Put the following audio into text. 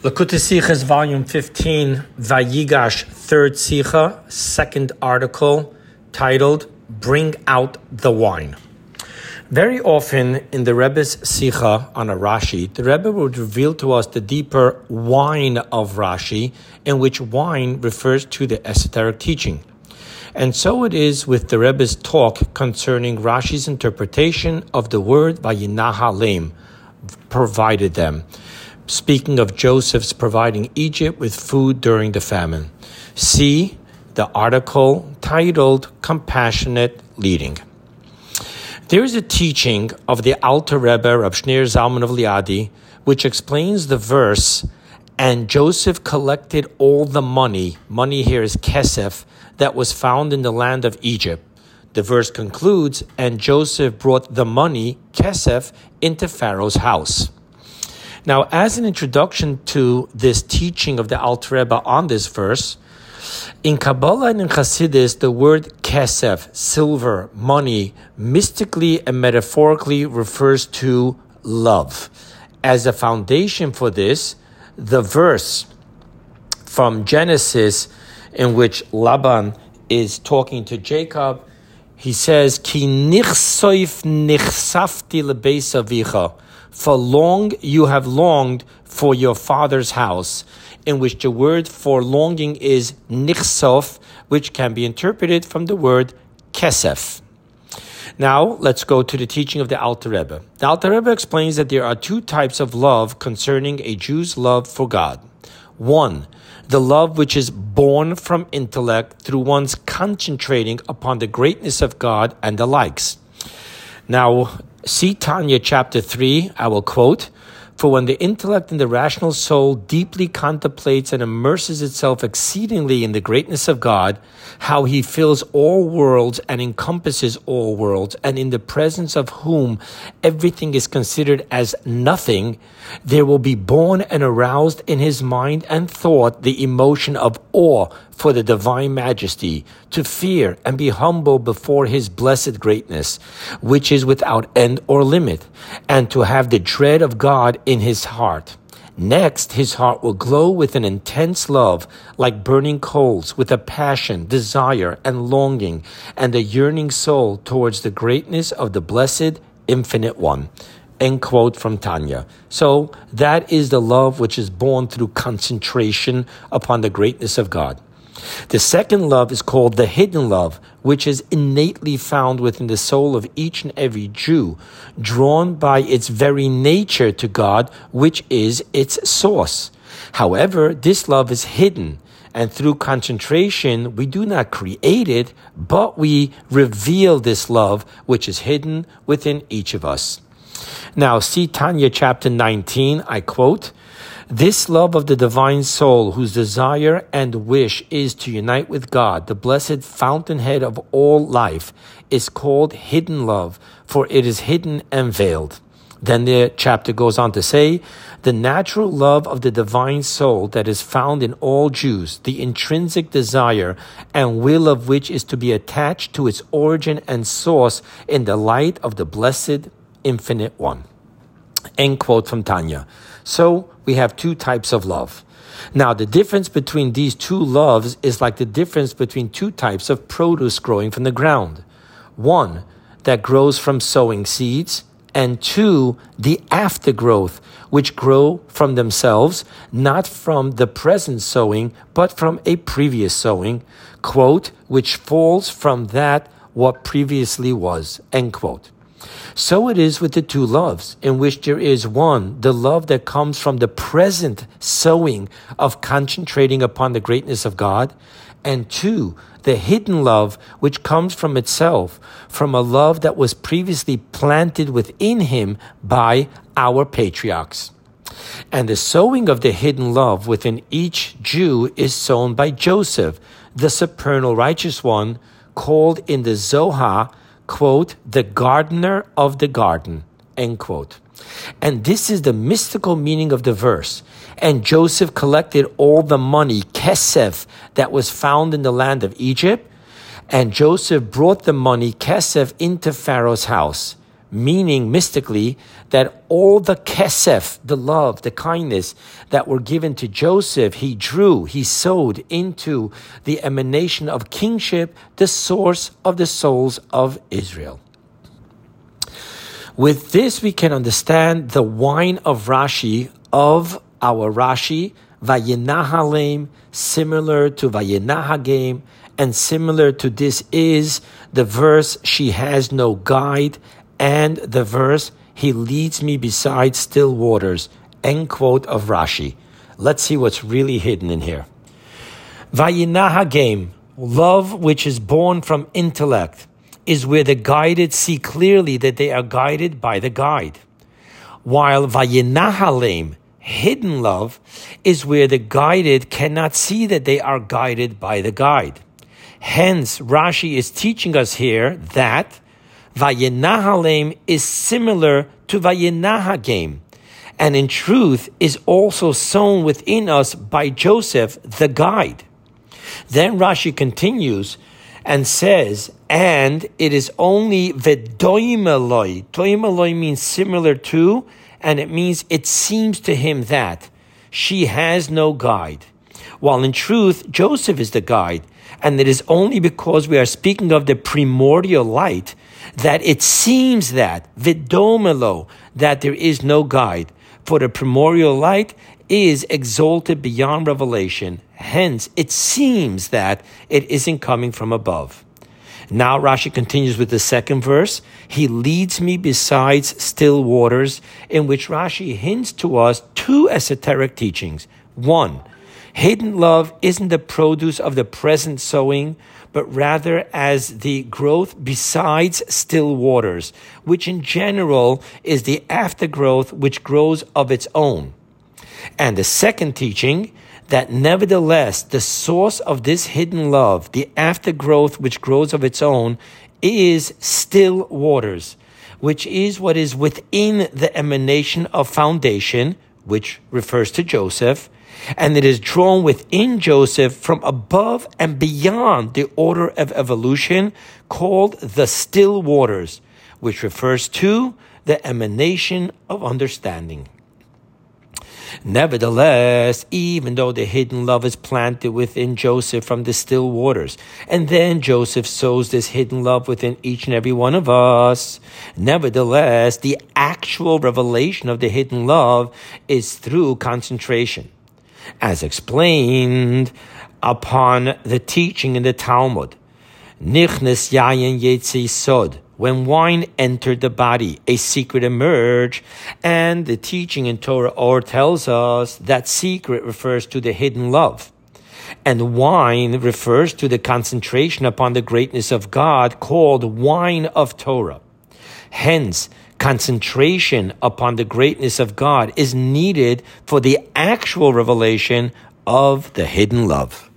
Likkutei Sichos, volume 15, Vayigash, third Sicha, second article, titled Bring Out the Wine. Very often in the Rebbe's Sicha on a Rashi, the Rebbe would reveal to us the deeper wine of Rashi, in which wine refers to the esoteric teaching. And so it is with the Rebbe's talk concerning Rashi's interpretation of the word Vayinahalem, provided them speaking of Joseph's providing Egypt with food during the famine. See the article titled Compassionate Leading. There is a teaching of the Alter Rebbe of Shneur Zalman of Liadi, which explains the verse, and Joseph collected all the money, money here is kesef, that was found in the land of Egypt. The verse concludes, and Joseph brought the money, kesef, into Pharaoh's house. Now, as an introduction to this teaching of the Alter Rebbe on this verse, in Kabbalah and in Chassidus, the word kesef, silver, money, mystically and metaphorically refers to love. As a foundation for this, the verse from Genesis in which Laban is talking to Jacob, he says, Ki nichsoif nichsafti lebeis for long you have longed for your father's house, in which the word for longing is nichsof, which can be interpreted from the word kesef. Now, let's go to the teaching of the Alter Rebbe. The Alter Rebbe explains that there are two types of love concerning a Jew's love for God. One, the love which is born from intellect through one's concentrating upon the greatness of God and the likes. Now, See Tanya chapter 3, I will quote, For when the intellect and the rational soul deeply contemplates and immerses itself exceedingly in the greatness of God, how he fills all worlds and encompasses all worlds, and in the presence of whom everything is considered as nothing, there will be born and aroused in his mind and thought the emotion of awe for the divine majesty, to fear and be humble before his blessed greatness, which is without end or limit, and to have the dread of God in his heart. Next, his heart will glow with an intense love, like burning coals, with a passion, desire, and longing, and a yearning soul towards the greatness of the blessed, infinite one. End quote from Tanya. So, that is the love which is born through concentration upon the greatness of God. The second love is called the hidden love, which is innately found within the soul of each and every Jew, drawn by its very nature to God, which is its source. However, this love is hidden, and through concentration, we do not create it, but we reveal this love, which is hidden within each of us. Now, see Tanya chapter 19, I quote, this love of the divine soul, whose desire and wish is to unite with God, the blessed fountainhead of all life, is called hidden love, for it is hidden and veiled. Then the chapter goes on to say, the natural love of the divine soul that is found in all Jews, the intrinsic desire and will of which is to be attached to its origin and source in the light of the blessed infinite one. End quote from Tanya. So we have two types of love. Now, the difference between these two loves is like the difference between two types of produce growing from the ground. One that grows from sowing seeds, and two, the aftergrowth, which grow from themselves, not from the present sowing, but from a previous sowing, quote, which falls from that what previously was, end quote. So it is with the two loves, in which there is one, the love that comes from the present sowing of concentrating upon the greatness of God, and two, the hidden love which comes from itself, from a love that was previously planted within him by our patriarchs. And the sowing of the hidden love within each Jew is sown by Joseph, the supernal righteous one, called in the Zohar quote, the gardener of the garden, end quote. And this is the mystical meaning of the verse. And Joseph collected all the money, kesef, that was found in the land of Egypt. And Joseph brought the money, kesef, into Pharaoh's house. Meaning mystically that all the kesef, the love, the kindness that were given to Joseph, he drew, he sowed into the emanation of kingship, the source of the souls of Israel. With this, we can understand the wine of Rashi of our Rashi, Vayenahalem, similar to Vayenahagem, and similar to this is the verse, She has no guide, and the verse, He leads me beside still waters. End quote of Rashi. Let's see what's really hidden in here. Vayinaha love which is born from intellect, is where the guided see clearly that they are guided by the guide. While Vayinahalem, hidden love, is where the guided cannot see that they are guided by the guide. Hence, Rashi is teaching us here that Vayenahalem is similar to Vayenahagem, and in truth is also sown within us by Joseph, the guide. Then Rashi continues and says, and it is only Vedoimeloi. Doimeloi means similar to, and it means it seems to him that she has no guide. While in truth, Joseph is the guide, and it is only because we are speaking of the primordial light that it seems that, vidomelo, that there is no guide. For the primordial light is exalted beyond revelation. Hence, it seems that it isn't coming from above. Now Rashi continues with the second verse. He leads me besides still waters, in which Rashi hints to us two esoteric teachings. One, hidden love isn't the produce of the present sowing, but rather as the growth besides still waters, which in general is the aftergrowth which grows of its own. And the second teaching, that nevertheless the source of this hidden love, the aftergrowth which grows of its own, is still waters, which is what is within the emanation of foundation, which refers to Joseph, and it is drawn within Joseph from above and beyond the order of evolution called the still waters, which refers to the emanation of understanding. Nevertheless, even though the hidden love is planted within Joseph from the still waters, and then Joseph sows this hidden love within each and every one of us, nevertheless, the actual revelation of the hidden love is through concentration as explained upon the teaching in the Talmud. Nichnes yayin yetzi sod. When wine entered the body, a secret emerged, and the teaching in Torah Ohr tells us that secret refers to the hidden love. And wine refers to the concentration upon the greatness of God called wine of Torah. Hence, concentration upon the greatness of God is needed for the actual revelation of the hidden love.